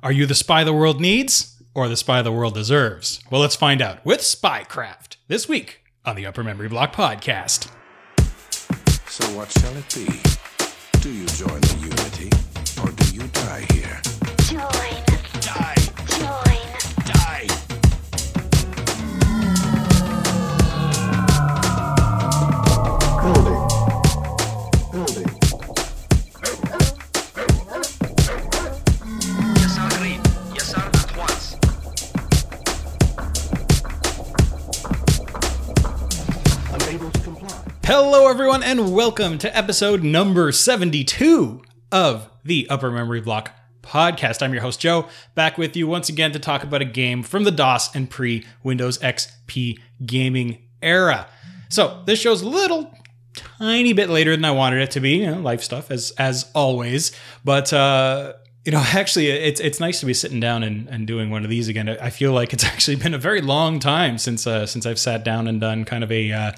Are you the spy the world needs or the spy the world deserves? Well, let's find out with Spycraft this week on the Upper Memory Block podcast. So what shall it be? Do you join the unity, or do you die here? Join. Hello, everyone, and welcome to episode number 72 of the Upper Memory Block podcast. I'm your host, Joe, back with you once again to talk about a game from the DOS and pre Windows XP gaming era. So, this show's a little tiny bit later than I wanted it to be, you know, life stuff as as always. But uh, you know, actually, it's it's nice to be sitting down and, and doing one of these again. I feel like it's actually been a very long time since uh, since I've sat down and done kind of a uh,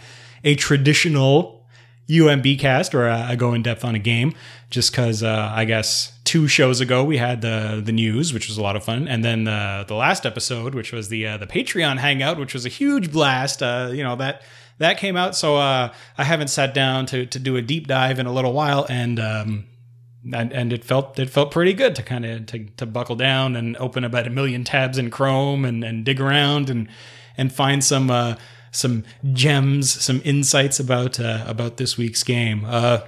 a traditional UMB cast where I go in depth on a game. Just because uh, I guess two shows ago we had the the news, which was a lot of fun, and then the the last episode, which was the uh, the Patreon hangout, which was a huge blast. Uh, you know that that came out, so uh, I haven't sat down to to do a deep dive in a little while, and um, and, and it felt it felt pretty good to kind of to, to buckle down and open about a million tabs in Chrome and, and dig around and and find some uh, some gems, some insights about uh, about this week's game. Uh,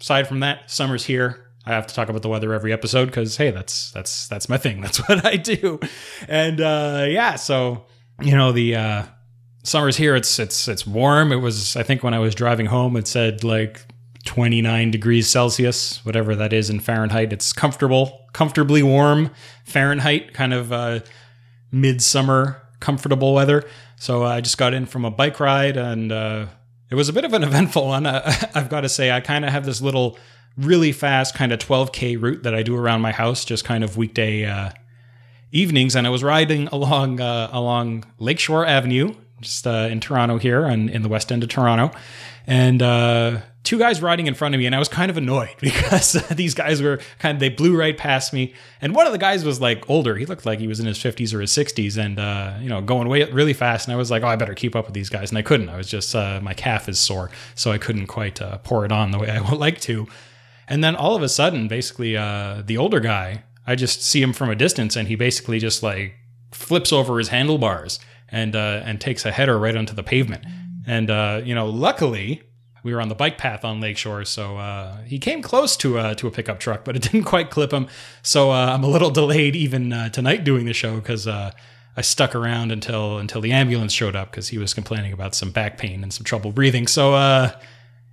aside from that, summer's here. I have to talk about the weather every episode because hey, that's that's that's my thing. That's what I do. And uh, yeah, so you know the uh, summer's here. It's it's it's warm. It was I think when I was driving home, it said like 29 degrees Celsius, whatever that is in Fahrenheit. It's comfortable, comfortably warm Fahrenheit, kind of uh, midsummer comfortable weather. So I just got in from a bike ride and uh, it was a bit of an eventful one. Uh, I've got to say, I kind of have this little really fast kind of 12K route that I do around my house, just kind of weekday uh, evenings. And I was riding along uh, along Lakeshore Avenue, just uh, in Toronto here and in the west end of Toronto. And uh, two guys riding in front of me, and I was kind of annoyed because these guys were kind of they blew right past me. And one of the guys was like older; he looked like he was in his fifties or his sixties, and uh, you know, going way really fast. And I was like, "Oh, I better keep up with these guys," and I couldn't. I was just uh, my calf is sore, so I couldn't quite uh, pour it on the way I would like to. And then all of a sudden, basically, uh, the older guy, I just see him from a distance, and he basically just like flips over his handlebars and uh, and takes a header right onto the pavement. And uh, you know, luckily, we were on the bike path on Lakeshore, so uh, he came close to uh, to a pickup truck, but it didn't quite clip him. So uh, I'm a little delayed even uh, tonight doing the show because uh, I stuck around until until the ambulance showed up because he was complaining about some back pain and some trouble breathing. So uh,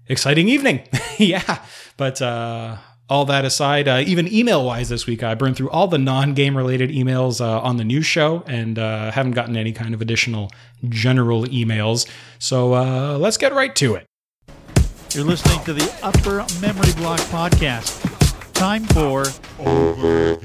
exciting evening, yeah. But uh, all that aside, even email wise this week, I burned through all the non game related emails on the news show and haven't gotten any kind of additional general emails. So let's get right to it. You're listening to the Upper Memory Block Podcast. Time for Over.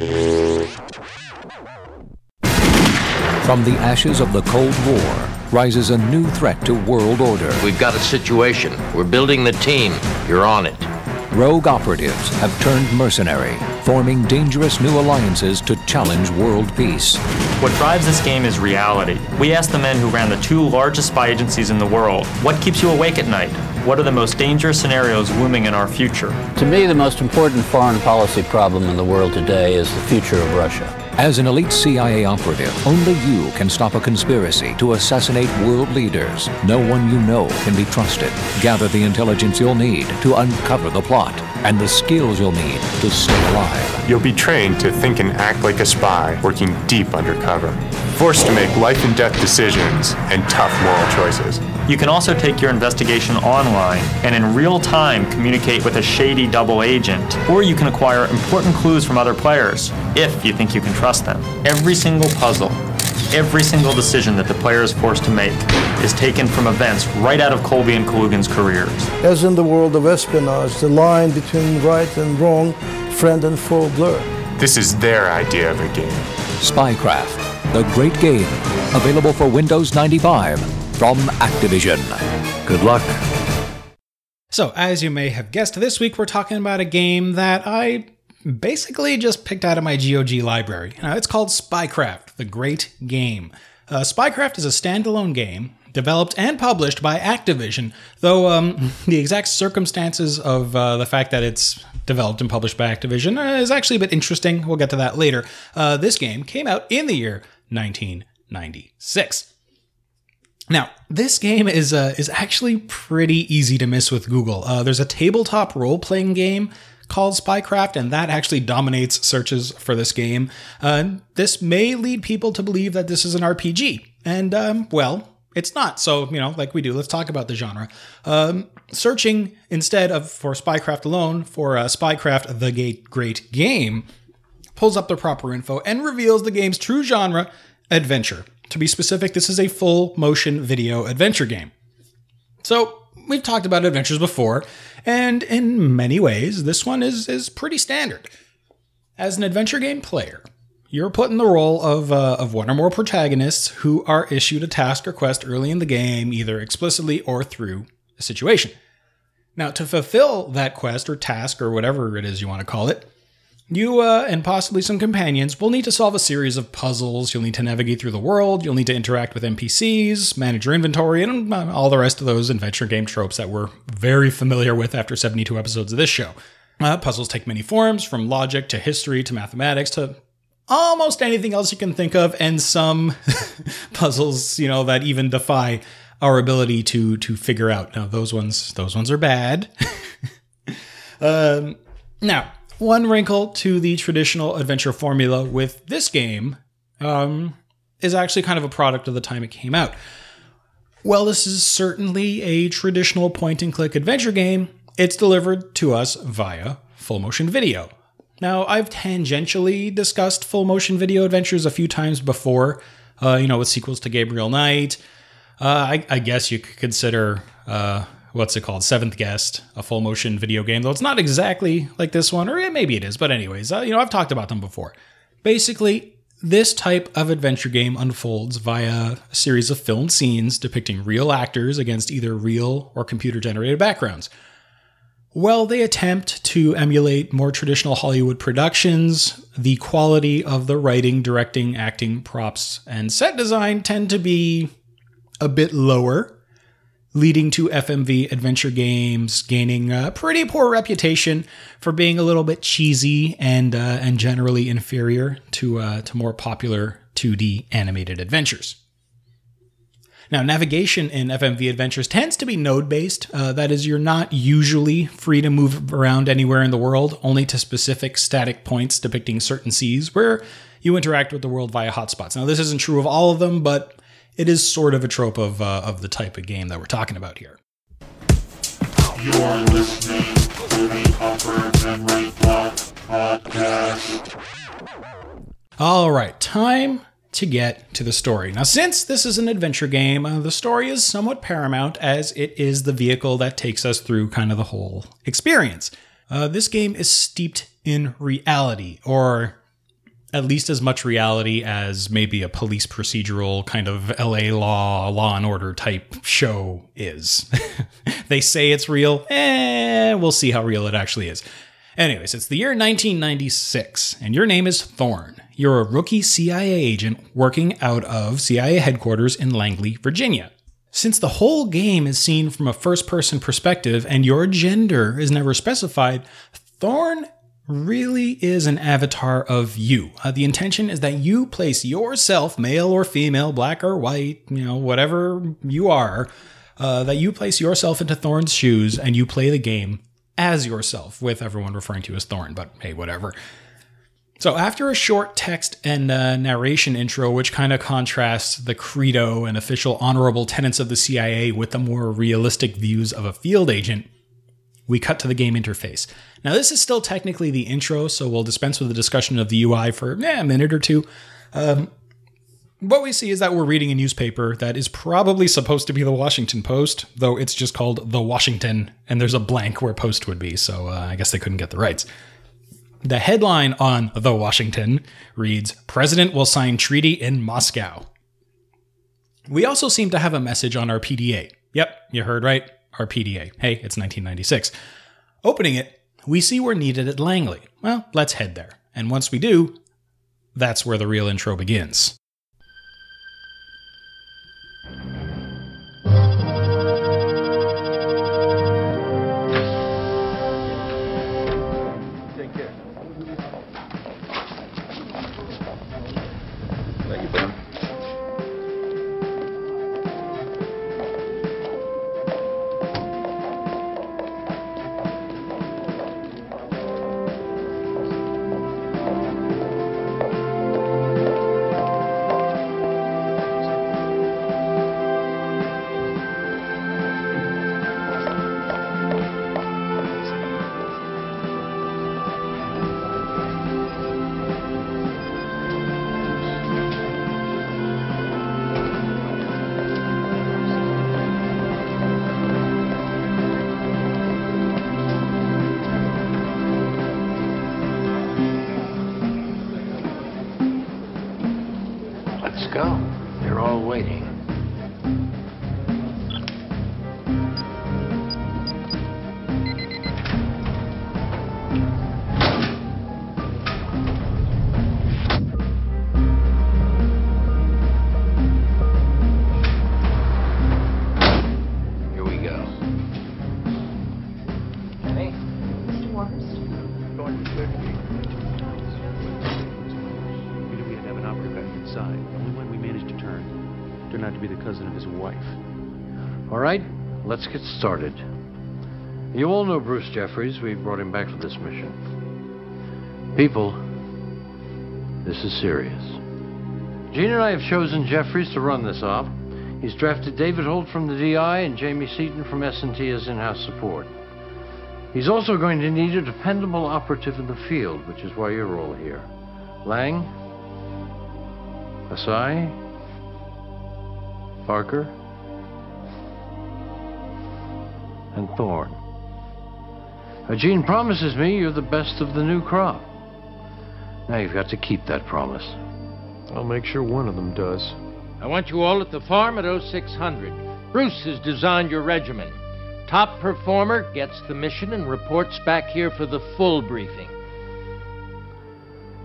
From the ashes of the Cold War rises a new threat to world order. We've got a situation. We're building the team. You're on it. Rogue operatives have turned mercenary, forming dangerous new alliances to challenge world peace. What drives this game is reality. We asked the men who ran the two largest spy agencies in the world, what keeps you awake at night? What are the most dangerous scenarios looming in our future? To me, the most important foreign policy problem in the world today is the future of Russia. As an elite CIA operative, only you can stop a conspiracy to assassinate world leaders. No one you know can be trusted. Gather the intelligence you'll need to uncover the plot and the skills you'll need to stay alive. You'll be trained to think and act like a spy, working deep undercover. Forced to make life and death decisions and tough moral choices. You can also take your investigation online and in real time communicate with a shady double agent, or you can acquire important clues from other players, if you think you can trust them. Every single puzzle, every single decision that the player is forced to make is taken from events right out of Colby and Kalugin's careers. As in the world of espionage, the line between right and wrong, friend and foe blur. This is their idea of a game. Spycraft, the great game, available for Windows 95 from Activision. Good luck. So, as you may have guessed, this week we're talking about a game that I basically just picked out of my GOG library. Now, it's called Spycraft, the Great Game. Uh, Spycraft is a standalone game developed and published by Activision, though um, the exact circumstances of uh, the fact that it's developed and published by Activision uh, is actually a bit interesting. We'll get to that later. Uh, this game came out in the year 1996. Now, this game is uh, is actually pretty easy to miss with Google. Uh, there's a tabletop role playing game called Spycraft, and that actually dominates searches for this game. Uh, this may lead people to believe that this is an RPG, and um, well, it's not. So you know, like we do, let's talk about the genre. Um, searching instead of for Spycraft alone for uh, Spycraft: The Great Game pulls up the proper info and reveals the game's true genre, adventure. To be specific, this is a full motion video adventure game. So, we've talked about adventures before, and in many ways, this one is, is pretty standard. As an adventure game player, you're put in the role of, uh, of one or more protagonists who are issued a task or quest early in the game, either explicitly or through a situation. Now, to fulfill that quest or task or whatever it is you want to call it, you uh, and possibly some companions will need to solve a series of puzzles. You'll need to navigate through the world. You'll need to interact with NPCs, manage your inventory, and uh, all the rest of those adventure game tropes that we're very familiar with after 72 episodes of this show. Uh, puzzles take many forms, from logic to history to mathematics to almost anything else you can think of, and some puzzles, you know, that even defy our ability to to figure out. Now, those ones, those ones are bad. um, now, one wrinkle to the traditional adventure formula with this game um, is actually kind of a product of the time it came out. Well, this is certainly a traditional point and click adventure game. It's delivered to us via full motion video. Now, I've tangentially discussed full motion video adventures a few times before, uh, you know, with sequels to Gabriel Knight. Uh, I, I, guess you could consider uh, what's it called? Seventh Guest, a full motion video game, though it's not exactly like this one, or maybe it is. But anyways, uh, you know, I've talked about them before. Basically, this type of adventure game unfolds via a series of filmed scenes depicting real actors against either real or computer generated backgrounds. Well, they attempt to emulate more traditional Hollywood productions. The quality of the writing, directing, acting, props, and set design tend to be a bit lower leading to FMV adventure games gaining a pretty poor reputation for being a little bit cheesy and uh, and generally inferior to uh, to more popular 2D animated adventures. Now, navigation in FMV adventures tends to be node based. Uh, that is, you're not usually free to move around anywhere in the world, only to specific static points depicting certain seas where you interact with the world via hotspots. Now, this isn't true of all of them, but it is sort of a trope of uh, of the type of game that we're talking about here. You're listening to the Upper Memory Block podcast. All right, time to get to the story. Now, since this is an adventure game, uh, the story is somewhat paramount as it is the vehicle that takes us through kind of the whole experience. Uh, this game is steeped in reality, or at least as much reality as maybe a police procedural kind of LA law, law and order type show is. they say it's real, eh, we'll see how real it actually is. Anyways, it's the year 1996, and your name is Thorn. You're a rookie CIA agent working out of CIA headquarters in Langley, Virginia. Since the whole game is seen from a first person perspective and your gender is never specified, Thorn really is an avatar of you. Uh, the intention is that you place yourself, male or female, black or white, you know, whatever you are, uh, that you place yourself into Thorn's shoes and you play the game as yourself, with everyone referring to you as Thorn, but hey, whatever. So, after a short text and uh, narration intro, which kind of contrasts the credo and official honorable tenets of the CIA with the more realistic views of a field agent, we cut to the game interface. Now, this is still technically the intro, so we'll dispense with the discussion of the UI for eh, a minute or two. Um, what we see is that we're reading a newspaper that is probably supposed to be the Washington Post, though it's just called The Washington, and there's a blank where Post would be, so uh, I guess they couldn't get the rights. The headline on The Washington reads President will sign treaty in Moscow. We also seem to have a message on our PDA. Yep, you heard right, our PDA. Hey, it's 1996. Opening it, we see we're needed at Langley. Well, let's head there. And once we do, that's where the real intro begins. Going to clear the gate. We knew we had to have an operative back inside. Only when we managed to turn. Turned out to be the cousin of his wife. All right, let's get started. You all know Bruce Jeffries. We brought him back for this mission. People, this is serious. Gene and I have chosen Jeffries to run this op. He's drafted David Holt from the DI and Jamie Seaton from S&T as in-house support. He's also going to need a dependable operative in the field, which is why you're all here. Lang, Asai, Parker, and Thorne. Uh, Gene promises me you're the best of the new crop. Now you've got to keep that promise. I'll make sure one of them does. I want you all at the farm at 0600. Bruce has designed your regimen. Top performer gets the mission and reports back here for the full briefing.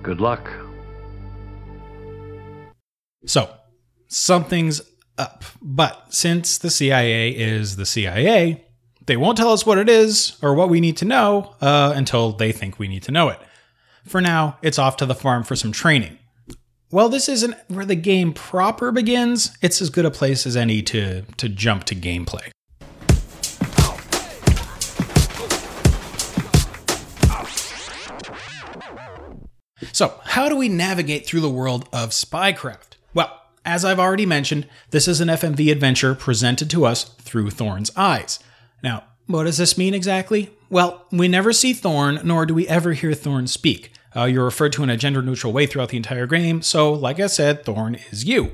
Good luck. So, something's up. But since the CIA is the CIA, they won't tell us what it is or what we need to know uh, until they think we need to know it. For now, it's off to the farm for some training. Well, this isn't where the game proper begins. It's as good a place as any to, to jump to gameplay. So, how do we navigate through the world of spycraft? Well, as I've already mentioned, this is an FMV adventure presented to us through Thorne's eyes. Now, what does this mean exactly? Well, we never see Thorne, nor do we ever hear Thorne speak. Uh, you're referred to in a gender neutral way throughout the entire game, so, like I said, Thorne is you.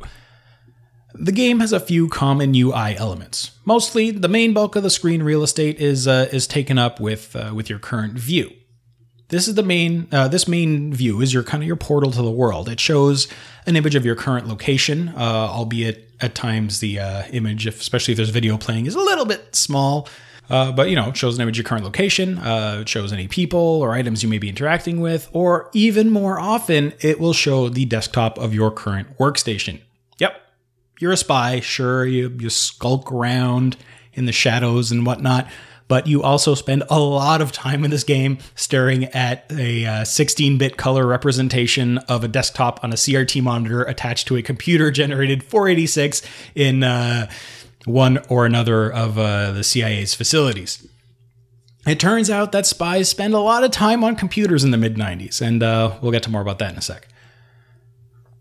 The game has a few common UI elements. Mostly, the main bulk of the screen real estate is uh, is taken up with uh, with your current view. This is the main. Uh, this main view is your kind of your portal to the world. It shows an image of your current location, uh, albeit at times the uh, image, if, especially if there's video playing, is a little bit small. Uh, but you know, it shows an image of your current location. Uh, it shows any people or items you may be interacting with, or even more often, it will show the desktop of your current workstation. Yep, you're a spy. Sure, you you skulk around in the shadows and whatnot but you also spend a lot of time in this game staring at a 16 bit color representation of a desktop on a CRT monitor attached to a computer generated 486 in uh, one or another of uh, the CIA's facilities. It turns out that spies spend a lot of time on computers in the mid 90s, and uh, we'll get to more about that in a sec.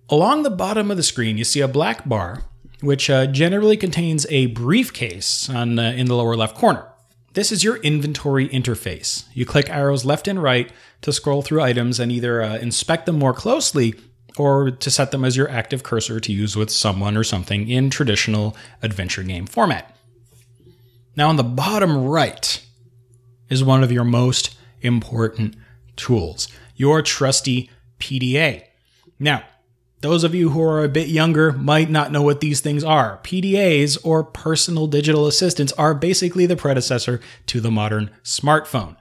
Along the bottom of the screen, you see a black bar, which uh, generally contains a briefcase on, uh, in the lower left corner. This is your inventory interface. You click arrows left and right to scroll through items and either uh, inspect them more closely or to set them as your active cursor to use with someone or something in traditional adventure game format. Now, on the bottom right is one of your most important tools your trusty PDA. Now, those of you who are a bit younger might not know what these things are. PDAs, or personal digital assistants, are basically the predecessor to the modern smartphone.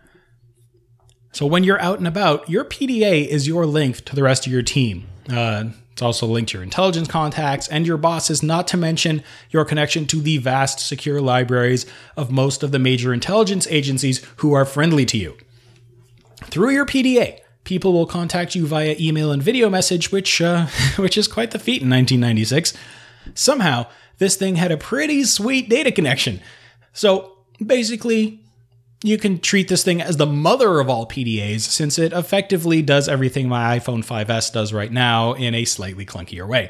So when you're out and about, your PDA is your link to the rest of your team. Uh, it's also linked to your intelligence contacts and your bosses, not to mention your connection to the vast secure libraries of most of the major intelligence agencies who are friendly to you. Through your PDA, people will contact you via email and video message, which uh, which is quite the feat in 1996. Somehow, this thing had a pretty sweet data connection. So basically, you can treat this thing as the mother of all PDAs since it effectively does everything my iPhone 5S does right now in a slightly clunkier way.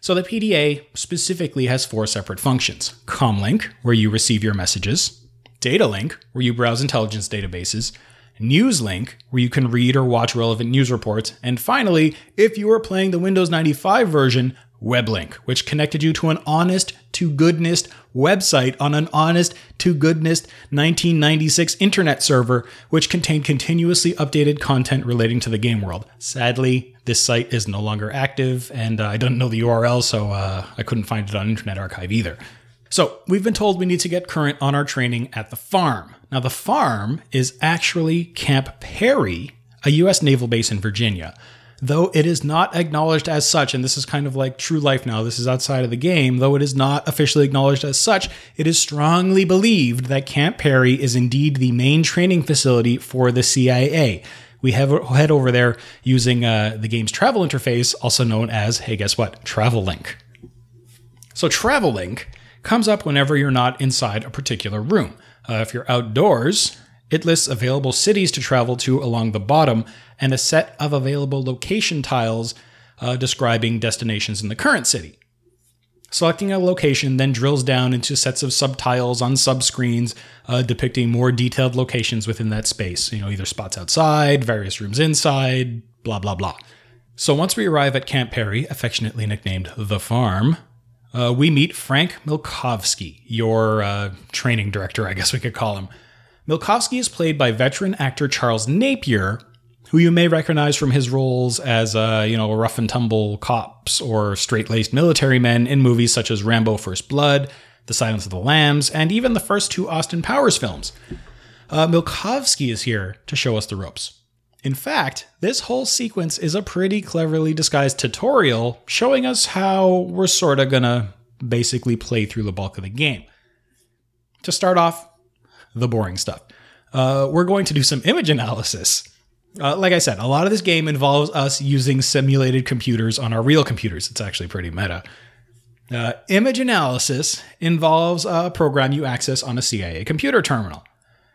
So the PDA specifically has four separate functions Comlink, where you receive your messages, Data Link, where you browse intelligence databases, Newslink, where you can read or watch relevant news reports, and finally, if you are playing the Windows 95 version, Weblink, which connected you to an honest to goodness website on an honest to goodness 1996 internet server, which contained continuously updated content relating to the game world. Sadly, this site is no longer active, and uh, I don't know the URL, so uh, I couldn't find it on Internet Archive either. So, we've been told we need to get current on our training at the farm. Now, the farm is actually Camp Peary, a U.S. naval base in Virginia though it is not acknowledged as such, and this is kind of like true life now, this is outside of the game, though it is not officially acknowledged as such, it is strongly believed that Camp Peary is indeed the main training facility for the CIA. We have head over there using uh, the game's travel interface, also known as, hey, guess what? Travel Link. So, Travel Link comes up whenever you're not inside a particular room. Uh, if you're outdoors, it lists available cities to travel to along the bottom and a set of available location tiles uh, describing destinations in the current city. Selecting a location then drills down into sets of subtiles on subscreens uh, depicting more detailed locations within that space. You know, either spots outside, various rooms inside, blah, blah, blah. So once we arrive at Camp Peary, affectionately nicknamed The Farm, uh, we meet Frank Milkovsky, your uh, training director, I guess we could call him. Milkovsky is played by veteran actor Charles Napier, who you may recognize from his roles as, uh, you know, rough and tumble cops or straight laced military men in movies such as Rambo First Blood, The Silence of the Lambs, and even the first two Austin Powers films. Uh, Milkovsky is here to show us the ropes. In fact, this whole sequence is a pretty cleverly disguised tutorial showing us how we're sort of gonna basically play through the bulk of the game. To start off, the boring stuff. Uh, we're going to do some image analysis. Uh, like I said, a lot of this game involves us using simulated computers on our real computers. It's actually pretty meta. Uh, image analysis involves a program you access on a CIA computer terminal.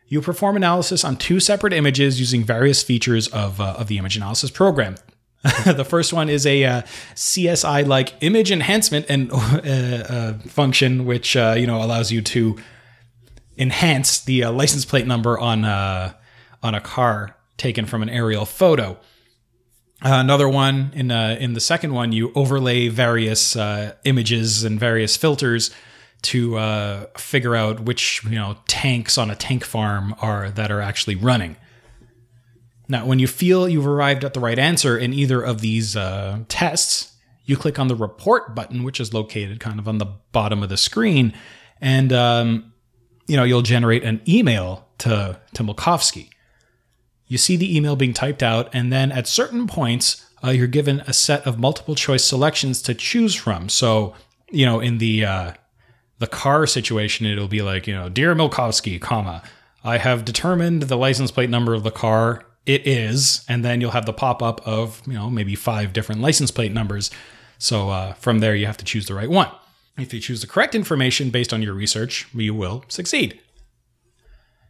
You perform analysis on two separate images using various features of, uh, of the image analysis program. the first one is a uh, CSI like image enhancement and uh, uh, function, which uh, you know allows you to enhance the uh, license plate number on on a car taken from an aerial photo. Uh, another one in uh, in the second one, you overlay various uh, images and various filters to uh, figure out which you know tanks on a tank farm are that are actually running. Now, when you feel you've arrived at the right answer in either of these uh, tests, you click on the report button, which is located kind of on the bottom of the screen, and um, you know, you'll generate an email to, to Milkovsky. You see the email being typed out, and then at certain points, uh, you're given a set of multiple choice selections to choose from. So, you know, in the uh, the car situation, it'll be like, you know, dear Milkovsky, comma, I have determined the license plate number of the car. It is, and then you'll have the pop up of you know maybe five different license plate numbers. So uh, from there, you have to choose the right one. If you choose the correct information based on your research, you will succeed.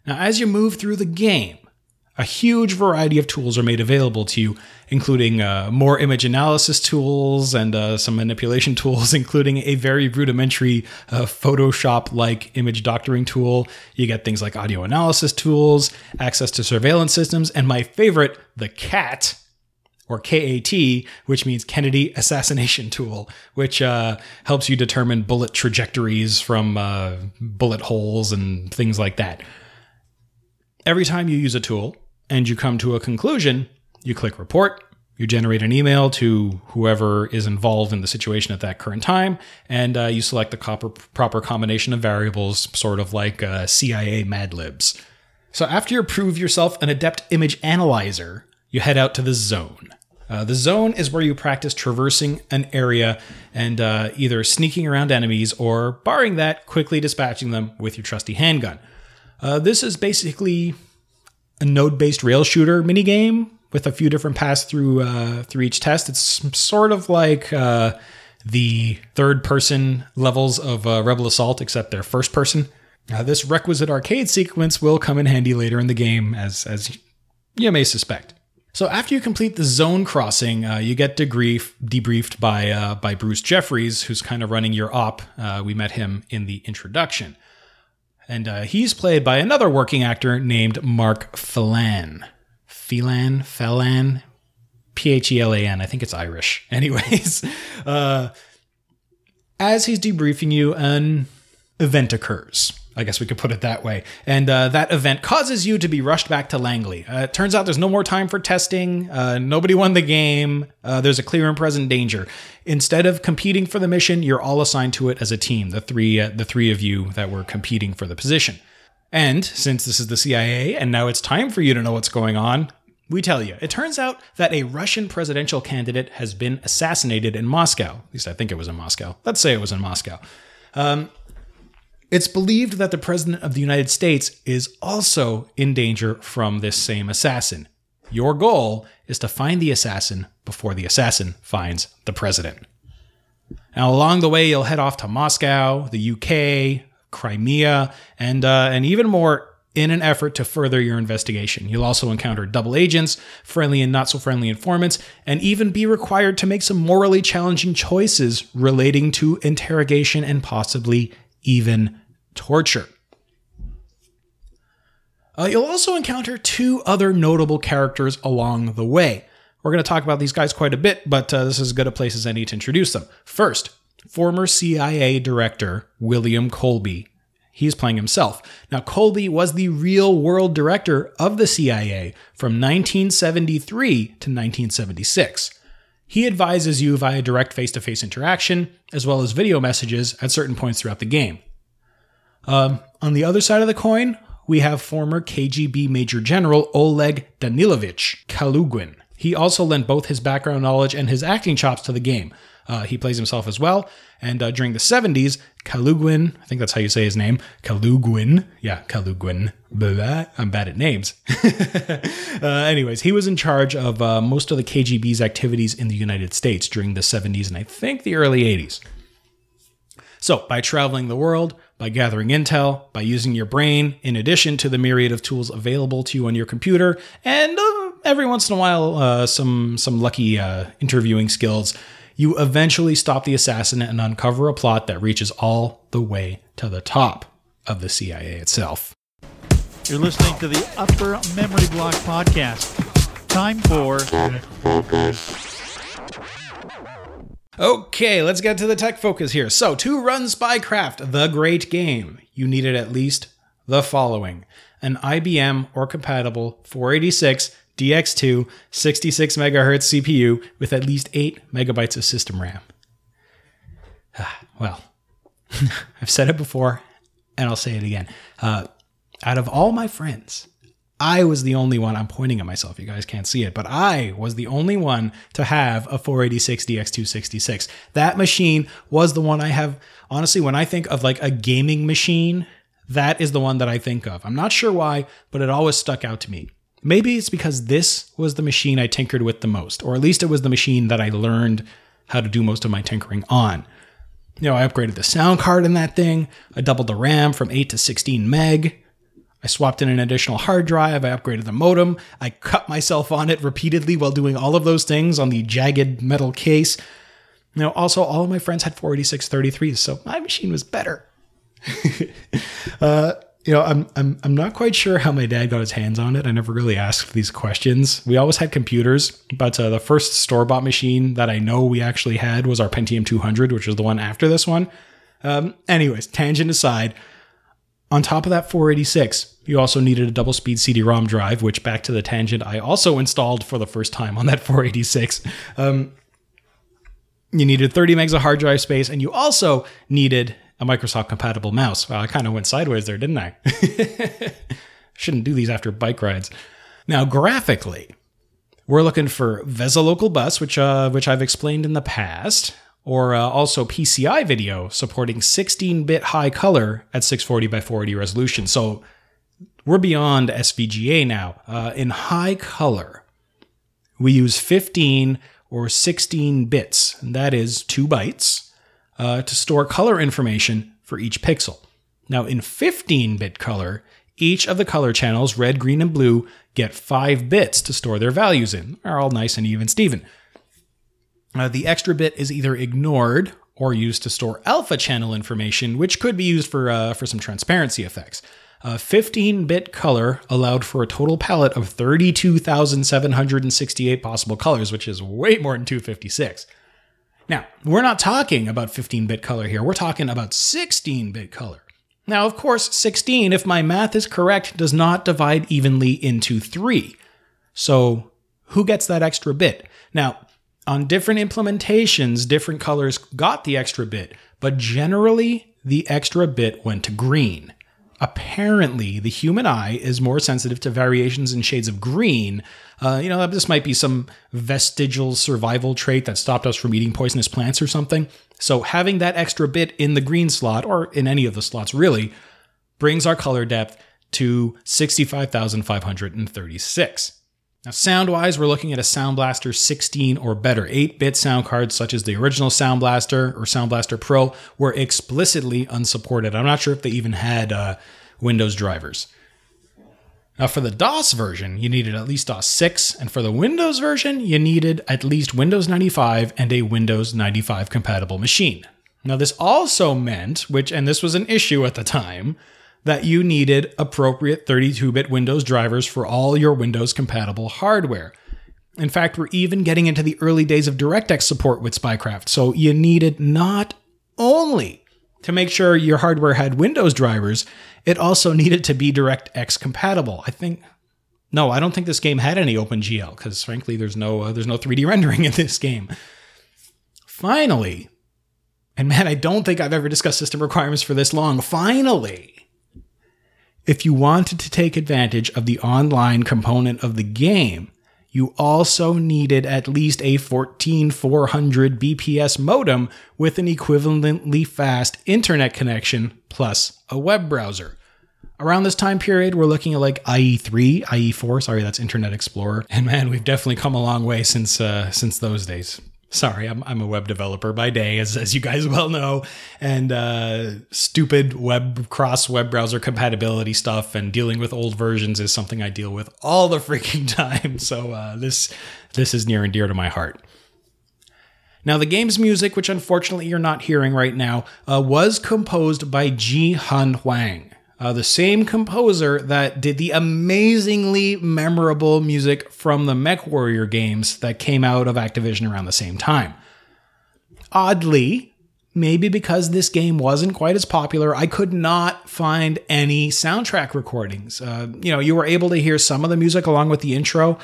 Now, as you move through the game, a huge variety of tools are made available to you, including uh, more image analysis tools and uh, some manipulation tools, including a very rudimentary uh, Photoshop like image doctoring tool. You get things like audio analysis tools, access to surveillance systems, and my favorite, the CAT, or KAT, which means Kennedy Assassination Tool, which uh, helps you determine bullet trajectories from uh, bullet holes and things like that. Every time you use a tool and you come to a conclusion, you click report, you generate an email to whoever is involved in the situation at that current time, and uh, you select the proper, proper combination of variables, sort of like uh, CIA Mad Libs. So after you prove yourself an adept image analyzer, you head out to the zone. Uh, the zone is where you practice traversing an area and uh, either sneaking around enemies or, barring that, quickly dispatching them with your trusty handgun. Uh, this is basically a node-based rail shooter minigame with a few different paths through uh, through each test. It's sort of like uh, the third-person levels of uh, Rebel Assault, except they're first-person. Uh, this requisite arcade sequence will come in handy later in the game, as as you may suspect. So after you complete the zone crossing, uh, you get debrief, debriefed by uh, by Bruce Jeffries, who's kind of running your op. Uh, we met him in the introduction, and uh, he's played by another working actor named Mark Phelan. Phelan, Phelan, P H E L A N. I think it's Irish. Anyways, uh, as he's debriefing you, an event occurs. I guess we could put it that way. And uh, that event causes you to be rushed back to Langley. Uh, it turns out there's no more time for testing. Uh, nobody won the game. Uh, there's a clear and present danger. Instead of competing for the mission, you're all assigned to it as a team. The three, uh, the three of you that were competing for the position. And since this is the CIA, and now it's time for you to know what's going on, we tell you. It turns out that a Russian presidential candidate has been assassinated in Moscow. At least I think it was in Moscow. Let's say it was in Moscow. Um, it's believed that the President of the United States is also in danger from this same assassin. Your goal is to find the assassin before the assassin finds the President. Now, along the way, you'll head off to Moscow, the UK, Crimea, and, uh, and even more in an effort to further your investigation. You'll also encounter double agents, friendly and not so friendly informants, and even be required to make some morally challenging choices relating to interrogation and possibly even torture. Uh, you'll also encounter two other notable characters along the way. We're going to talk about these guys quite a bit, but uh, this is as good a place as any to introduce them. First, former CIA director William Colby. He's playing himself. Now, Colby was the real world director of the CIA from 1973 to 1976. He advises you via direct face to face interaction, as well as video messages at certain points throughout the game. Um, on the other side of the coin, we have former KGB Major General Oleg Danilovich Kalugin. He also lent both his background knowledge and his acting chops to the game. Uh, he plays himself as well. And uh, during the 70s, Kalugin, I think that's how you say his name, Kalugin, yeah, Kalugin, blah, I'm bad at names. uh, anyways, he was in charge of uh, most of the KGB's activities in the United States during the 70s and I think the early 80s. So, by traveling the world, by gathering intel, by using your brain, in addition to the myriad of tools available to you on your computer, and uh, every once in a while, uh, some some lucky uh, interviewing skills, you eventually stop the assassin and uncover a plot that reaches all the way to the top of the CIA itself. You're listening to the Upper Memory Block Podcast. Time for. Okay, let's get to the tech focus here. So, to run Spycraft, the great game, you needed at least the following an IBM or compatible 486 DX2 66 megahertz CPU with at least 8 megabytes of system RAM. well, I've said it before and I'll say it again. Uh, out of all my friends, I was the only one. I'm pointing at myself. You guys can't see it, but I was the only one to have a 486 DX266. That machine was the one I have. Honestly, when I think of like a gaming machine, that is the one that I think of. I'm not sure why, but it always stuck out to me. Maybe it's because this was the machine I tinkered with the most, or at least it was the machine that I learned how to do most of my tinkering on. You know, I upgraded the sound card in that thing. I doubled the RAM from 8 to 16 meg. I swapped in an additional hard drive. I upgraded the modem. I cut myself on it repeatedly while doing all of those things on the jagged metal case. Know, also, all of my friends had 48633s, so my machine was better. uh, you know, I'm, I'm, I'm not quite sure how my dad got his hands on it. I never really asked these questions. We always had computers, but uh, the first store bought machine that I know we actually had was our Pentium 200, which was the one after this one. Um, anyways, tangent aside, on top of that 486, you also needed a double speed CD ROM drive, which back to the tangent, I also installed for the first time on that 486. Um, you needed 30 megs of hard drive space, and you also needed a Microsoft compatible mouse. Well, I kind of went sideways there, didn't I? Shouldn't do these after bike rides. Now, graphically, we're looking for VESA Local Bus, which uh, which I've explained in the past, or uh, also PCI video supporting 16-bit high color at 640 by 480 resolution. So we're beyond SVGA now. Uh, in high color, we use 15 or 16 bits, and that is two bytes, uh, to store color information for each pixel. Now, in 15 bit color, each of the color channels, red, green, and blue, get 5 bits to store their values in. They're all nice and even Steven. Uh, the extra bit is either ignored or used to store alpha channel information, which could be used for, uh, for some transparency effects. 15 bit color allowed for a total palette of 32,768 possible colors, which is way more than 256. Now, we're not talking about 15 bit color here, we're talking about 16 bit color. Now, of course, 16, if my math is correct, does not divide evenly into 3. So, who gets that extra bit? Now, on different implementations, different colors got the extra bit, but generally, the extra bit went to green. Apparently, the human eye is more sensitive to variations in shades of green. Uh, you know, this might be some vestigial survival trait that stopped us from eating poisonous plants or something. So, having that extra bit in the green slot, or in any of the slots really, brings our color depth to 65,536. Now, sound wise, we're looking at a Sound Blaster 16 or better. 8 bit sound cards, such as the original Sound Blaster or Sound Blaster Pro, were explicitly unsupported. I'm not sure if they even had uh, Windows drivers. Now, for the DOS version, you needed at least DOS 6, and for the Windows version, you needed at least Windows 95 and a Windows 95 compatible machine. Now, this also meant, which, and this was an issue at the time, that you needed appropriate 32 bit Windows drivers for all your Windows compatible hardware. In fact, we're even getting into the early days of DirectX support with Spycraft, so you needed not only to make sure your hardware had Windows drivers, it also needed to be DirectX compatible. I think no, I don't think this game had any OpenGL because frankly, there's no uh, there's no 3D rendering in this game. Finally, and man, I don't think I've ever discussed system requirements for this long. Finally, if you wanted to take advantage of the online component of the game, you also needed at least a 14400 BPS modem with an equivalently fast internet connection plus a web browser. Around this time period, we're looking at like IE3, IE4, sorry, that's Internet Explorer. And man, we've definitely come a long way since uh, since those days. Sorry, I'm, I'm a web developer by day, as, as you guys well know, and uh, stupid web cross web browser compatibility stuff and dealing with old versions is something I deal with all the freaking time. So uh, this this is near and dear to my heart. Now, the game's music, which unfortunately you're not hearing right now, uh, was composed by Jeehun Hwang uh, the same composer that did the amazingly memorable music from the MechWarrior games that came out of Activision around the same time. Oddly, maybe because this game wasn't quite as popular, I could not find any soundtrack recordings. Uh, you know, you were able to hear some of the music along with the intro,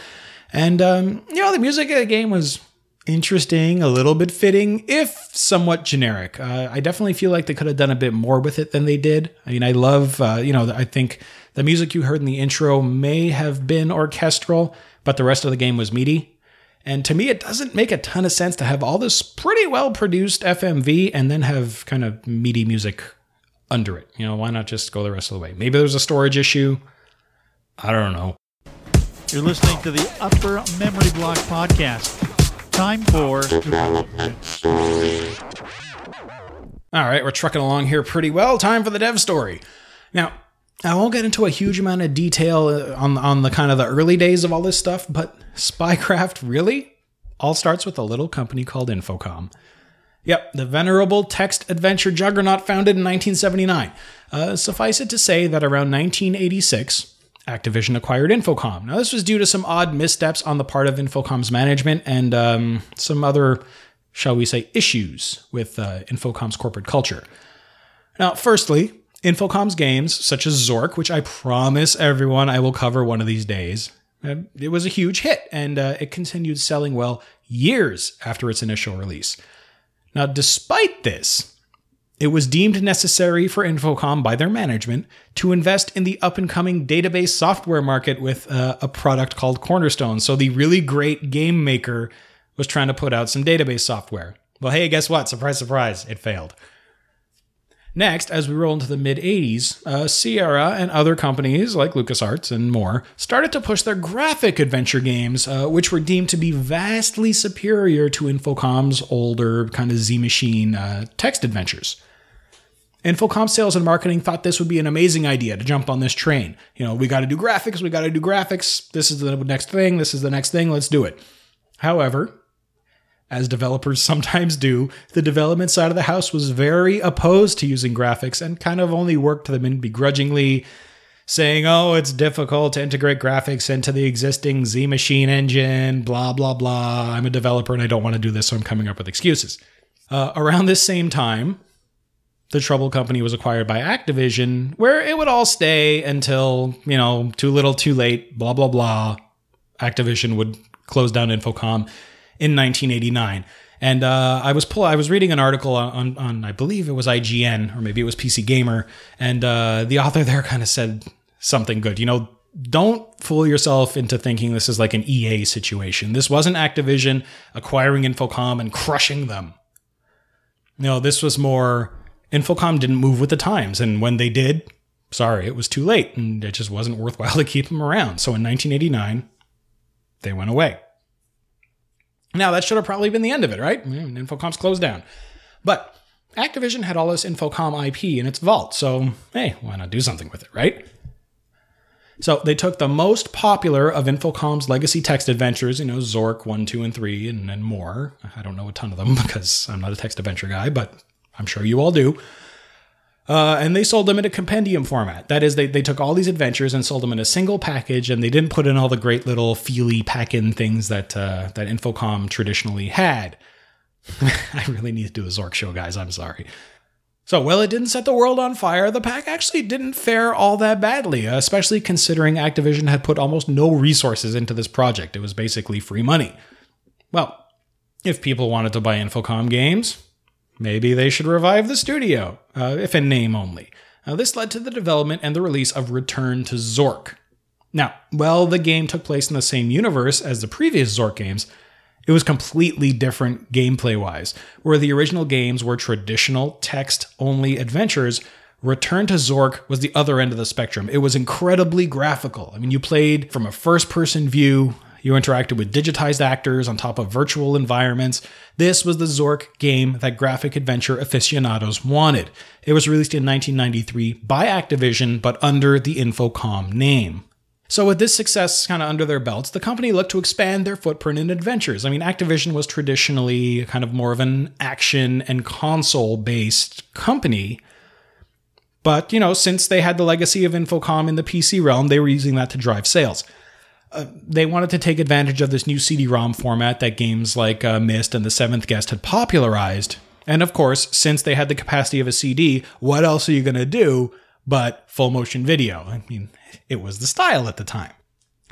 and um, you know, the music of the game was interesting, a little bit fitting, if somewhat generic. Uh, I definitely feel like they could have done a bit more with it than they did. I mean, I love, uh, you know, I think the music you heard in the intro may have been orchestral, but the rest of the game was MIDI. And to me, it doesn't make a ton of sense to have all this pretty well produced FMV and then have kind of MIDI music under it. You know, why not just go the rest of the way? Maybe there's a storage issue. I don't know. You're listening to the Upper Memory Block Podcast. Time for All right, we're trucking along here pretty well. Time for the dev story. Now, I won't get into a huge amount of detail uh, on on the kind of the early days of all this stuff, but Spycraft really all starts with a little company called Infocom. Yep, the venerable text adventure juggernaut founded in 1979. Uh, suffice it to say that around 1986, Activision acquired Infocom. Now, this was due to some odd missteps on the part of Infocom's management and um, some other, shall we say, issues with uh, Infocom's corporate culture. Now, firstly, Infocom's games, such as Zork, which I promise everyone I will cover one of these days, uh, it was a huge hit and uh, it continued selling well years after its initial release. Now, despite this, It was deemed necessary for Infocom by their management to invest in the up and coming database software market with uh, a product called Cornerstone. So the really great game maker was trying to put out some database software. Well, hey, guess what? Surprise, surprise, it failed. Next, as we roll into the mid 80s, uh, Sierra and other companies like LucasArts and more started to push their graphic adventure games, uh, which were deemed to be vastly superior to Infocom's older kind of Z Machine uh, text adventures. Infocom sales and marketing thought this would be an amazing idea to jump on this train. You know, we got to do graphics, we got to do graphics. This is the next thing, this is the next thing, let's do it. However, as developers sometimes do, the development side of the house was very opposed to using graphics and kind of only worked them in begrudgingly, saying, oh, it's difficult to integrate graphics into the existing Z Machine engine, blah, blah, blah. I'm a developer and I don't want to do this, so I'm coming up with excuses. Uh, around this same time, the Trouble Company was acquired by Activision, where it would all stay until, you know, too little, too late, blah, blah, blah. Activision would close down Infocom in 1989. And uh, I was pull- I was reading an article on, on I believe it was IGN or maybe it was PC Gamer, and uh, the author there kind of said something good. You know, don't fool yourself into thinking this is like an EA situation. This wasn't Activision acquiring Infocom and crushing them. No, this was more Infocom didn't move with the times, and when they did, sorry, it was too late, and it just wasn't worthwhile to keep them around. So in 1989, they went away. Now, that should have probably been the end of it, right? Infocom's closed down. But Activision had all this Infocom IP in its vault, so hey, why not do something with it, right? So they took the most popular of Infocom's legacy text adventures, you know, Zork 1, 2, and 3, and, and more. I don't know a ton of them because I'm not a text adventure guy, but I'm sure you all do. Uh, and they sold them in a compendium format. That is, they, they took all these adventures and sold them in a single package, and they didn't put in all the great little feely pack-in things that uh, that Infocom traditionally had. I really need to do a Zork show, guys. I'm sorry. So, well, it didn't set the world on fire. The pack actually didn't fare all that badly, especially considering Activision had put almost no resources into this project. It was basically free money. Well, if people wanted to buy Infocom games, Maybe they should revive the studio, uh, if in name only. This led to the development and the release of Return to Zork. Now, while the game took place in the same universe as the previous Zork games, it was completely different gameplay wise. Where the original games were traditional text only adventures, Return to Zork was the other end of the spectrum. It was incredibly graphical. I mean, you played from a first person view, you interacted with digitized actors on top of virtual environments. This was the Zork game that graphic adventure aficionados wanted. It was released in 1993 by Activision, but under the Infocom name. So, with this success kind of under their belts, the company looked to expand their footprint in adventures. I mean, Activision was traditionally kind of more of an action and console based company. But, you know, since they had the legacy of Infocom in the PC realm, they were using that to drive sales. They wanted to take advantage of this new CD-ROM format that games like uh, Myst and The Seventh Guest had popularized. And of course, since they had the capacity of a CD, what else are you going to do but full motion video? I mean, it was the style at the time.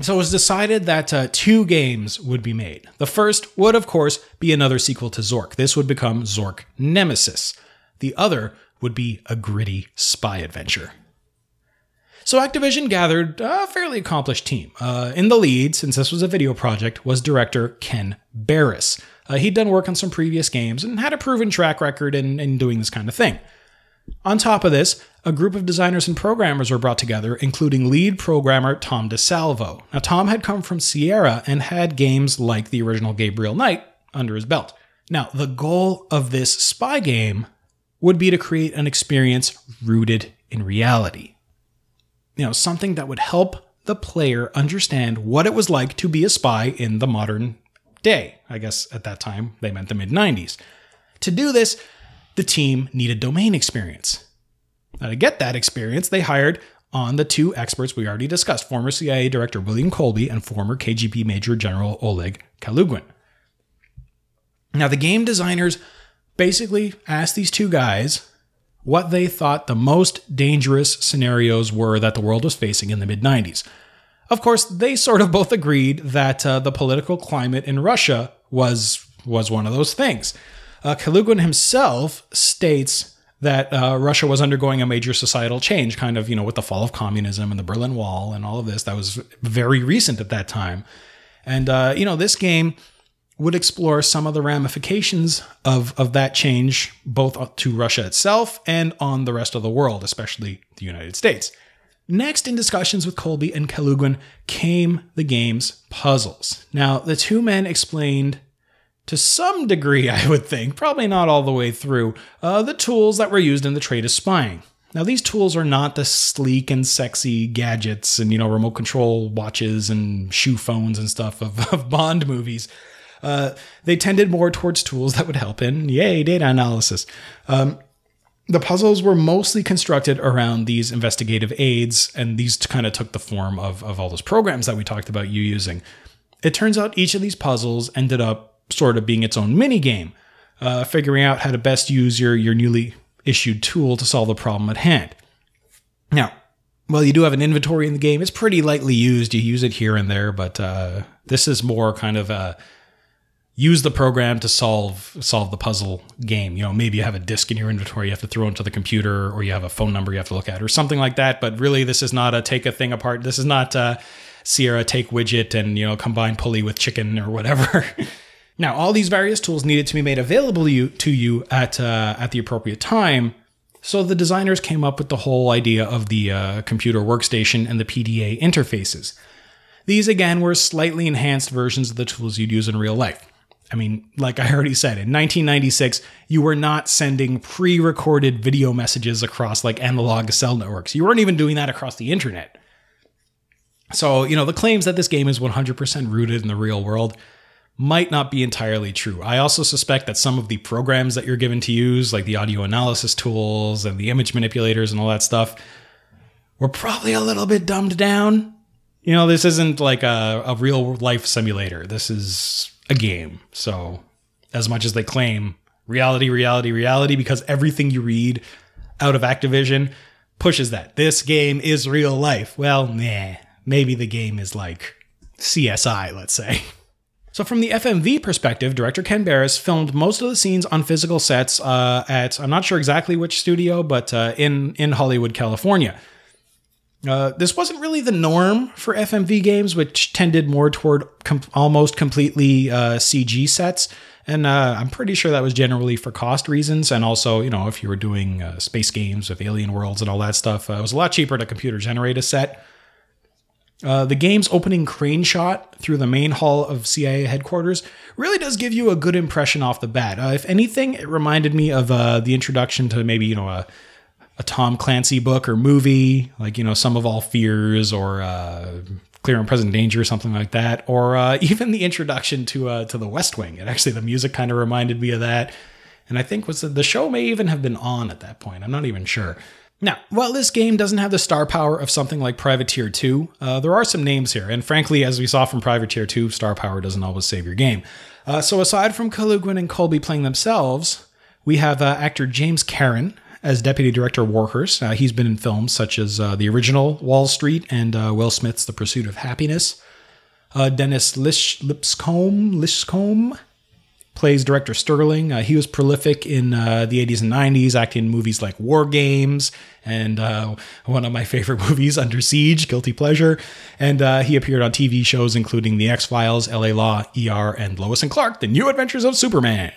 So it was decided that uh, two games would be made. The first would, of course, be another sequel to Zork. This would become Zork Nemesis. The other would be a gritty spy adventure. So Activision gathered a fairly accomplished team. Uh, in the lead, since this was a video project, was director Ken Barris. Uh, he'd done work on some previous games and had a proven track record in, in doing this kind of thing. On top of this, a group of designers and programmers were brought together, including lead programmer Tom DeSalvo. Now, Tom had come from Sierra and had games like the original Gabriel Knight under his belt. Now, the goal of this spy game would be to create an experience rooted in reality. You know, something that would help the player understand what it was like to be a spy in the modern day. I guess at that time they meant the mid 90s. To do this, the team needed domain experience. Now, to get that experience, they hired on the two experts we already discussed former CIA Director William Colby and former KGB Major General Oleg Kalugin. Now, the game designers basically asked these two guys what they thought the most dangerous scenarios were that the world was facing in the mid 90s. Of course, they sort of both agreed that uh, the political climate in Russia was was one of those things. Uh, Kalugin himself states that uh, Russia was undergoing a major societal change, kind of, you know, with the fall of communism and the Berlin Wall and all of this. That was very recent at that time. And, uh, you know, this game would explore some of the ramifications of, of that change, both to Russia itself and on the rest of the world, especially the United States. Next, in discussions with Colby and Kalugin, came the game's puzzles. Now, the two men explained to some degree, I would think, probably not all the way through, uh, the tools that were used in the trade of spying. Now, these tools are not the sleek and sexy gadgets and, you know, remote control watches and shoe phones and stuff of, of Bond movies. Uh, they tended more towards tools that would help in, yay, data analysis. Um, the puzzles were mostly constructed around these investigative aids, and these kind of took the form of, of all those programs that we talked about you using. It turns out each of these puzzles ended up sort of being its own mini game, uh, figuring out how to best use your, your newly issued tool to solve the problem at hand. Now, well, you do have an inventory in the game. It's pretty lightly used. You use it here and there, but uh, this is more kind of a use the program to solve solve the puzzle game. You know, maybe you have a disk in your inventory you have to throw into the computer, or you have a phone number you have to look at, or something like that. But really, this is not a take a thing apart. This is not uh, Sierra take widget and you know combine pulley with chicken or whatever. now, all these various tools needed to be made available to you, to you at uh, at the appropriate time. So the designers came up with the whole idea of the uh, computer workstation and the PDA interfaces. These again were slightly enhanced versions of the tools you'd use in real life. I mean, like I already said, in 1996, you were not sending pre recorded video messages across like analog cell networks. You weren't even doing that across the internet. So, you know, the claims that this game is 100% rooted in the real world might not be entirely true. I also suspect that some of the programs that you're given to use, like the audio analysis tools and the image manipulators and all that stuff, were probably a little bit dumbed down. You know, this isn't like a, a real life simulator. This is a game. So, as much as they claim reality, reality, reality, because everything you read out of Activision pushes that this game is real life. Well, nah, maybe the game is like CSI, let's say. So, from the FMV perspective, director Ken Barris filmed most of the scenes on physical sets uh, at I'm not sure exactly which studio, but uh, in in Hollywood, California. Uh, this wasn't really the norm for FMV games, which tended more toward com- almost completely uh, CG sets. And uh, I'm pretty sure that was generally for cost reasons. And also, you know, if you were doing uh, space games with alien worlds and all that stuff, uh, it was a lot cheaper to computer generate a set. The game's opening crane shot through the main hall of CIA headquarters really does give you a good impression off the bat. if anything, it reminded me of the introduction to maybe, you know, a a Tom Clancy book or movie, like you know, Sum of All Fears or uh, Clear and Present Danger or something like that, or uh, even the introduction to uh, to The West Wing. And actually, the music kind of reminded me of that. And I think was the show may even have been on at that point. I'm not even sure. Now, while this game doesn't have the star power of something like Privateer 2, uh, there are some names here. And frankly, as we saw from Privateer 2, star power doesn't always save your game. Uh, so aside from Kalugin and Colby playing themselves, we have uh, actor James Karen, as Deputy Director Warhurst. Uh, he's been in films such as uh, the original Wall Street and uh, Will Smith's The Pursuit of Happiness. Uh, Dennis Lish- Lipscomb, Lishcombe plays Director Sterling. Uh, he was prolific in uh, the 80s and 90s, acting in movies like War Games and one of my favorite movies, Under Siege, Guilty Pleasure. And he appeared on TV shows including The X Files, LA Law, ER, and Lois and Clark, The New Adventures of Superman.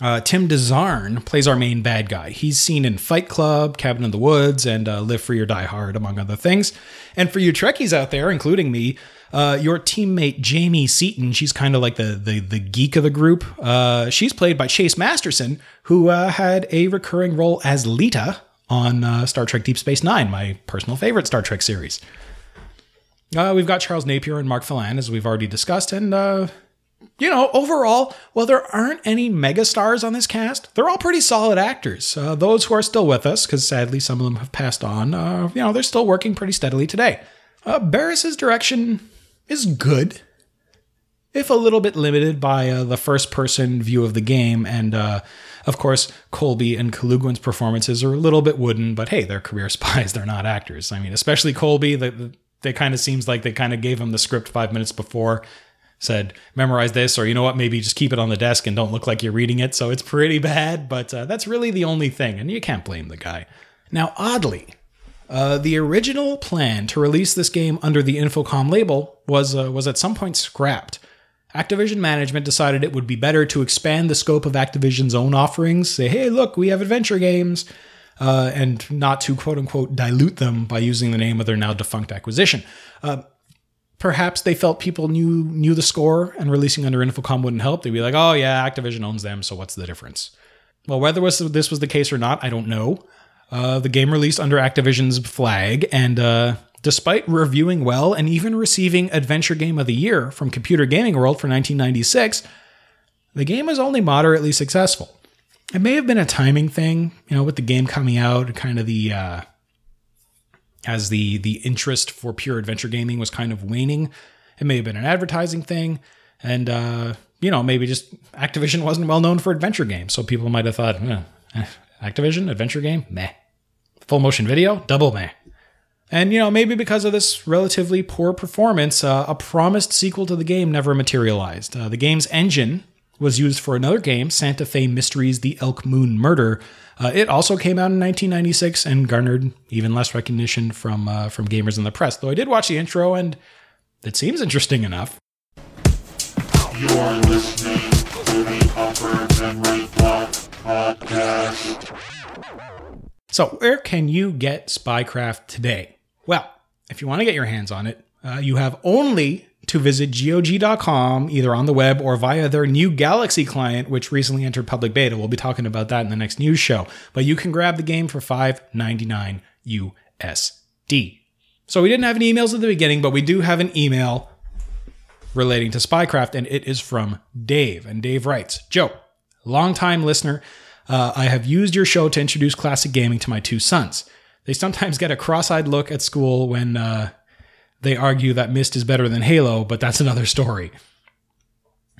Uh, Tim DeZarn plays our main bad guy. He's seen in Fight Club, Cabin in the Woods, and uh, Live Free or Die Hard, among other things. And for you Trekkies out there, including me, uh, your teammate Jamie Seaton, she's kind of like the, the, the geek of the group. Uh, she's played by Chase Masterson, who uh, had a recurring role as Leeta on uh, Star Trek Deep Space Nine, my personal favorite Star Trek series. we've got Charles Napier and Mark Phelan, as we've already discussed, and you know, overall, while there aren't any megastars on this cast, they're all pretty solid actors. Uh, those who are still with us, because sadly some of them have passed on, uh, you know, they're still working pretty steadily today. Uh, Barris's direction is good, if a little bit limited by uh, the first person view of the game. And uh, of course, Colby and Kalugin's performances are a little bit wooden, but hey, they're career spies, they're not actors. I mean, especially Colby, the, the, they kind of seems like they kind of gave him the script five minutes before said memorize this or you know what? Maybe just keep it on the desk and don't look like you're reading it. So it's pretty bad but uh, that's really the only thing and you can't blame the guy. Now oddly uh, the original plan to release this game under the infocom label was uh, was at some point scrapped. Activision management decided it would be better to expand the scope of activision's own offerings say hey look we have adventure games uh, and not to quote unquote dilute them by using the name of their now defunct acquisition. Uh, perhaps they felt people knew knew the score and releasing under Infocom wouldn't help. They'd be like, "Oh yeah, Activision owns them, so what's the difference?" Well, whether this was the case or not, I don't know. Uh, the game released under Activision's flag, and uh, despite reviewing well and even receiving Adventure Game of the Year from Computer Gaming World for 1996, the game was only moderately successful. It may have been a timing thing, you know, with the game coming out, kind of the uh, as the the interest for pure adventure gaming was kind of waning. It may have been an advertising thing, and uh, you know maybe just Activision wasn't well known for adventure games, so people might have thought, eh, Activision adventure game, meh. Full motion video, double meh. And you know maybe because of this relatively poor performance, uh, a promised sequel to the game never materialized. Uh, the game's engine was used for another game, Santa Fe Mysteries: The Elk Moon Murder. Uh, it also came out in 1996 and garnered even less recognition from uh, from gamers in the press. Though I did watch the intro and it seems interesting enough. You're listening to the Upper Memory Block Podcast. So, where can you get Spycraft today? Well, if you want to get your hands on it, uh, you have only to visit GOG.com either on the web or via their new Galaxy client, which recently entered public beta. We'll be talking about that in the next news show. But you can grab the game for $5.99 USD. So we didn't have any emails at the beginning, but we do have an email relating to Spycraft, and it is from Dave. And Dave writes Joe, longtime listener, uh, I have used your show to introduce classic gaming to my two sons. They sometimes get a cross eyed look at school when uh, they argue that Myst is better than Halo, but that's another story.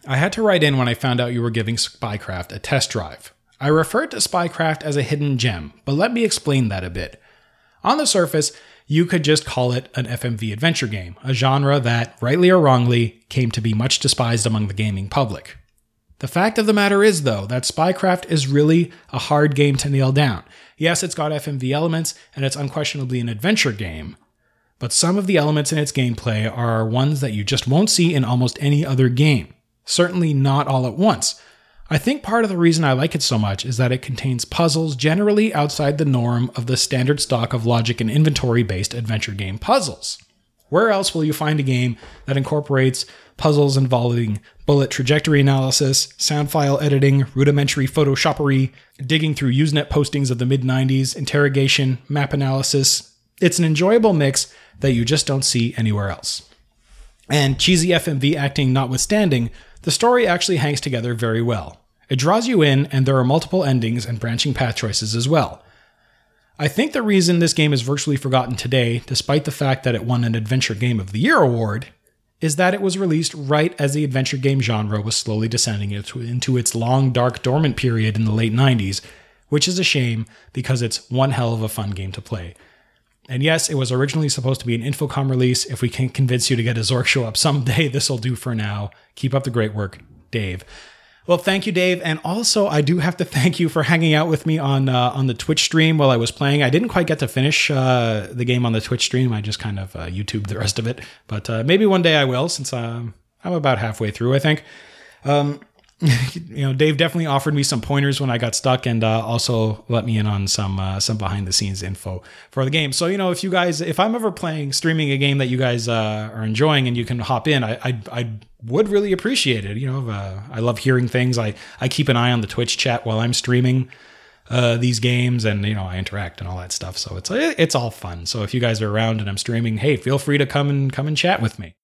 I had to write in when I found out you were giving Spycraft a test drive. I referred to Spycraft as a hidden gem, but let me explain that a bit. On the surface, you could just call it an FMV adventure game, a genre that, rightly or wrongly, came to be much despised among the gaming public. The fact of the matter is, though, that Spycraft is really a hard game to nail down. Yes, it's got FMV elements, and it's unquestionably an adventure game, but some of the elements in its gameplay are ones that you just won't see in almost any other game. Certainly not all at once. I think part of the reason I like it so much is that it contains puzzles generally outside the norm of the standard stock of logic and inventory based adventure game puzzles. Where else will you find a game that incorporates puzzles involving bullet trajectory analysis, sound file editing, rudimentary photoshoppery, digging through Usenet postings of the mid 90s, interrogation, map analysis? It's an enjoyable mix that you just don't see anywhere else. And cheesy FMV acting notwithstanding, the story actually hangs together very well. It draws you in, and there are multiple endings and branching path choices as well. I think the reason this game is virtually forgotten today, despite the fact that it won an Adventure Game of the Year award, is that it was released right as the adventure game genre was slowly descending into its long, dark, dormant period in the late 90s, which is a shame because it's one hell of a fun game to play. And yes, it was originally supposed to be an Infocom release. If we can convince you to get a Zork show up someday, this will do for now. Keep up the great work, Dave. Well, thank you, Dave, and also I do have to thank you for hanging out with me on uh, on the Twitch stream while I was playing. I didn't quite get to finish uh, the game on the Twitch stream. I just kind of uh, YouTubed the rest of it, but uh, maybe one day I will, since um, I'm about halfway through, I think. Um, you know, Dave definitely offered me some pointers when I got stuck, and uh, also let me in on some uh, some behind the scenes info for the game. So you know, if you guys, if I'm ever playing streaming a game that you guys uh, are enjoying and you can hop in, I, I I would really appreciate it. You know, uh, I love hearing things. I I keep an eye on the Twitch chat while I'm streaming uh, these games, and you know, I interact and all that stuff. So it's it's all fun. So if you guys are around and I'm streaming, hey, feel free to come and come and chat with me.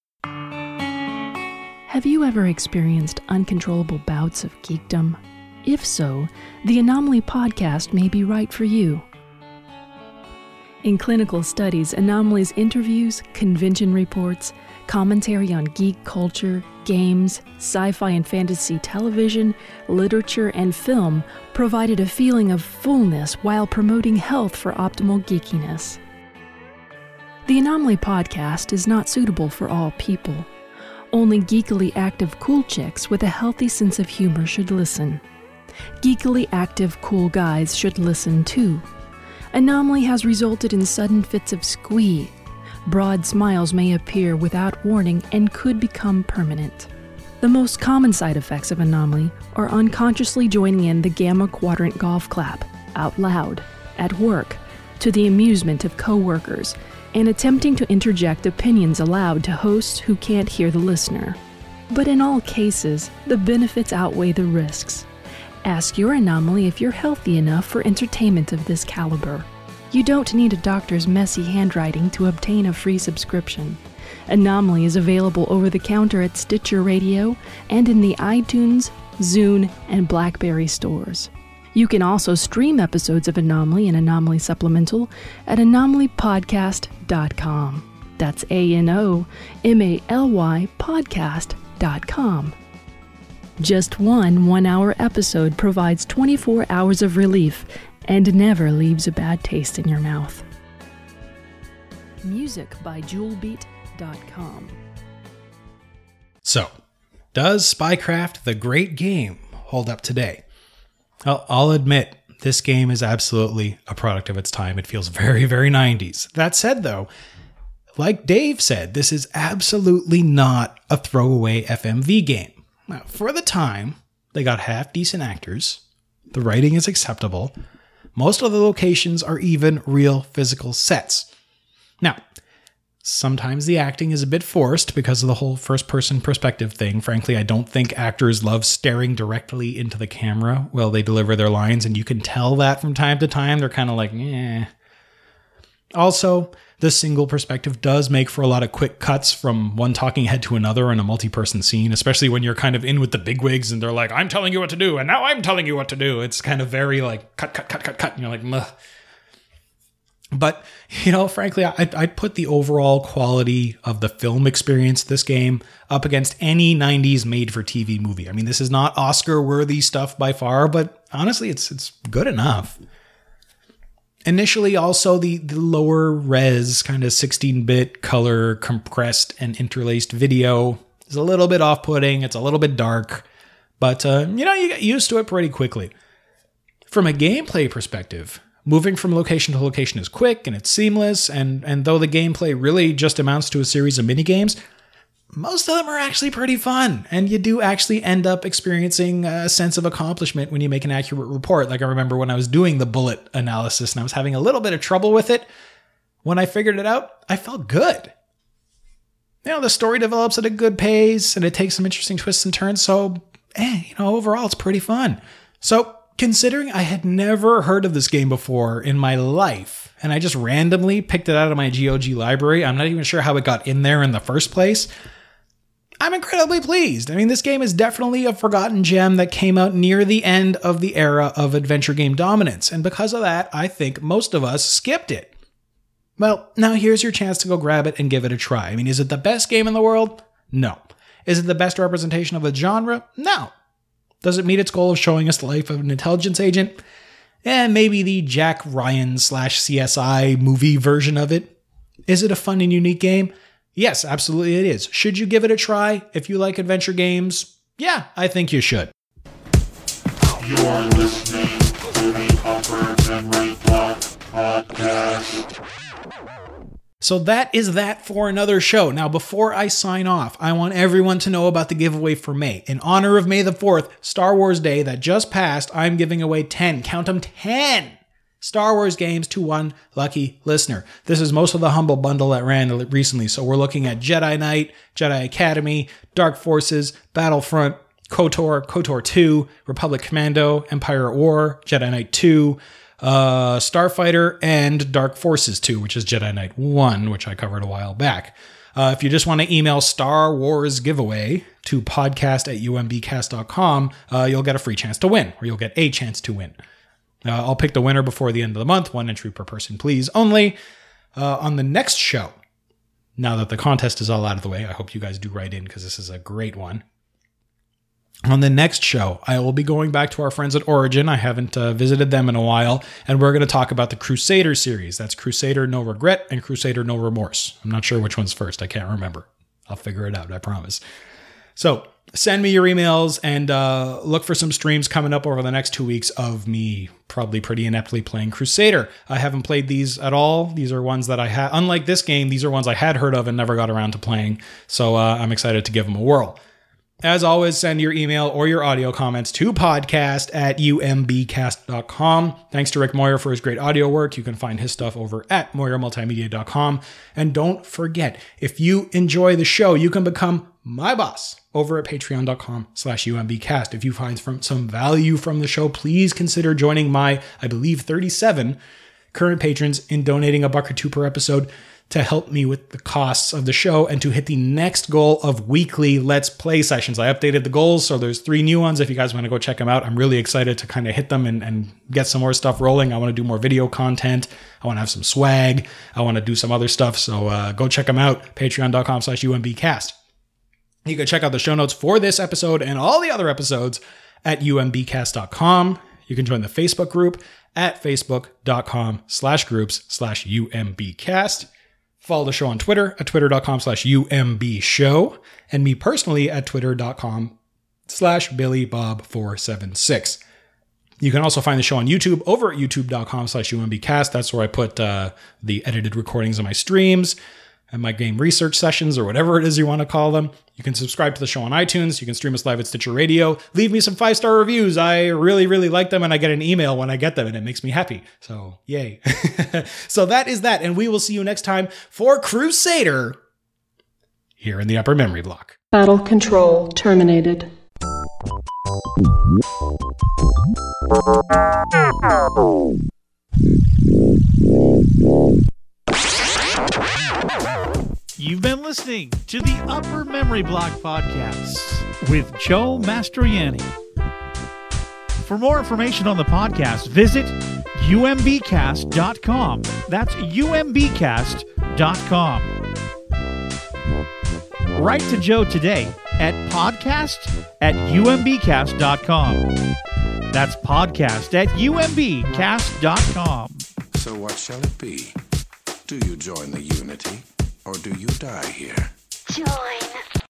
Have you ever experienced uncontrollable bouts of geekdom? If so, the Anomaly podcast may be right for you. In clinical studies, Anomaly's interviews, convention reports, commentary on geek culture, games, sci fi and fantasy television, literature, and film provided a feeling of fullness while promoting health for optimal geekiness. The Anomaly podcast is not suitable for all people. Only geekily active cool chicks with a healthy sense of humor should listen. Geekily active cool guys should listen too. Anomaly has resulted in sudden fits of squee. Broad smiles may appear without warning and could become permanent. The most common side effects of anomaly are unconsciously joining in the gamma quadrant golf clap, out loud, at work, to the amusement of coworkers, and attempting to interject opinions aloud to hosts who can't hear the listener. But in all cases, the benefits outweigh the risks. Ask your anomaly if you're healthy enough for entertainment of this caliber. You don't need a doctor's messy handwriting to obtain a free subscription. Anomaly is available over the counter at Stitcher Radio and in the iTunes, Zune, and Blackberry stores. You can also stream episodes of Anomaly and Anomaly Supplemental at anomalypodcast.com. That's A N O M A L Y podcast.com. Just one one hour episode provides 24 hours of relief and never leaves a bad taste in your mouth. Music by JewelBeat.com. So, does Spycraft, the great game, hold up today? I'll, I'll admit, this game is absolutely a product of its time. It feels very, very 90s. That said, though, like Dave said, this is absolutely not a throwaway FMV game. Now, for the time, they got half decent actors, the writing is acceptable, most of the locations are even real physical sets. Now, sometimes the acting is a bit forced because of the whole first person perspective thing. Frankly, I don't think actors love staring directly into the camera while they deliver their lines, and you can tell that from time to time. They're kind of like, eh. Also, the single perspective does make for a lot of quick cuts from one talking head to another in a multi person scene, especially when you're kind of in with the bigwigs and they're like, I'm telling you what to do, and now I'm telling you what to do. It's kind of very like cut, cut, cut, cut, cut. And you're like, Mugh. But, you know, frankly, I'd, I'd put the overall quality of the film experience this game up against any 90s made for TV movie. I mean, this is not Oscar worthy stuff by far, but honestly, it's, it's good enough. Initially, also the, the lower res, kind of 16 bit color compressed and interlaced video is a little bit off putting. It's a little bit dark, but uh, you know, you get used to it pretty quickly. From a gameplay perspective, moving from location to location is quick and it's seamless, and, and though the gameplay really just amounts to a series of mini games, most of them are actually pretty fun, and you do actually end up experiencing a sense of accomplishment when you make an accurate report. Like I remember when I was doing the bullet analysis and I was having a little bit of trouble with it. When I figured it out, I felt good. You know, the story develops at a good pace and it takes some interesting twists and turns, so, eh, you know, overall it's pretty fun. So, considering I had never heard of this game before in my life, and I just randomly picked it out of my GOG library, I'm not even sure how it got in there in the first place. I'm incredibly pleased. I mean, this game is definitely a forgotten gem that came out near the end of the era of adventure game dominance, and because of that, I think most of us skipped it. Well, now here's your chance to go grab it and give it a try. I mean, is it the best game in the world? No. Is it the best representation of a genre? No. Does it meet its goal of showing us the life of an intelligence agent? And maybe the Jack Ryan slash CSI movie version of it? Is it a fun and unique game? Yes, absolutely it is. Should you give it a try if you like adventure games? Yeah, I think you should. You're listening to the Upper Block Podcast. So that is that for another show. Now, before I sign off, I want everyone to know about the giveaway for May. In honor of May the 4th, Star Wars Day that just passed, I'm giving away 10, count them 10 Star Wars games to one lucky listener. This is most of the Humble Bundle that ran recently. So we're looking at Jedi Knight, Jedi Academy, Dark Forces, Battlefront, KOTOR, KOTOR 2, Republic Commando, Empire at War, Jedi Knight 2, uh, Starfighter, and Dark Forces 2, which is Jedi Knight 1, which I covered a while back. Uh, if you just want to email Star Wars giveaway to podcast at umbcast.com, uh, you'll get a free chance to win, or you'll get a chance to win. Uh, I'll pick the winner before the end of the month, one entry per person, please. Only uh, on the next show, now that the contest is all out of the way, I hope you guys do write in because this is a great one. On the next show, I will be going back to our friends at Origin. I haven't uh, visited them in a while, and we're going to talk about the Crusader series. That's Crusader No Regret and Crusader No Remorse. I'm not sure which one's first. I can't remember. I'll figure it out. I promise. So send me your emails and uh, look for some streams coming up over the next two weeks of me probably pretty ineptly playing Crusader. I haven't played these at all. These are ones that I had, unlike this game, these are ones I had heard of and never got around to playing. So uh, I'm excited to give them a whirl. As always, send your email or your audio comments to podcast at umbcast.com. Thanks to Rick Moyer for his great audio work. You can find his stuff over at moyermultimedia.com. And don't forget, if you enjoy the show, you can become my boss over at patreon.com slash umbcast. If you find some value from the show, please consider joining my, I believe, 37 current patrons in donating a buck or two per episode to help me with the costs of the show and to hit the next goal of weekly Let's Play sessions. I updated the goals, so there's three new ones. If you guys want to go check them out, I'm really excited to kind of hit them and, and get some more stuff rolling. I want to do more video content. I want to have some swag. I want to do some other stuff. So uh, go check them out. Patreon.com slash UMBcast. You can check out the show notes for this episode and all the other episodes at umbcast.com. You can join the Facebook group at facebook.com slash groups slash umbcast. Follow the show on Twitter at twitter.com slash UMB show and me personally at twitter.com slash billybob476. You can also find the show on YouTube over at youtube.com slash umbcast. That's where I put uh, the edited recordings of my streams and my game research sessions or whatever it is you want to call them. You can subscribe to the show on iTunes. You can stream us live at Stitcher Radio. Leave me some five star reviews. I really, really like them, and I get an email when I get them, and it makes me happy. So, yay. so, that is that. And we will see you next time for Crusader here in the upper memory block. Battle control terminated. You've been listening to the Upper Memory Block Podcast with Joe Mastroianni. For more information on the podcast, visit umbcast.com. That's umbcast.com. Write to Joe today at podcast at umbcast.com. That's podcast at umbcast.com. So what shall it be? Do you join the unity, or do you die here? Join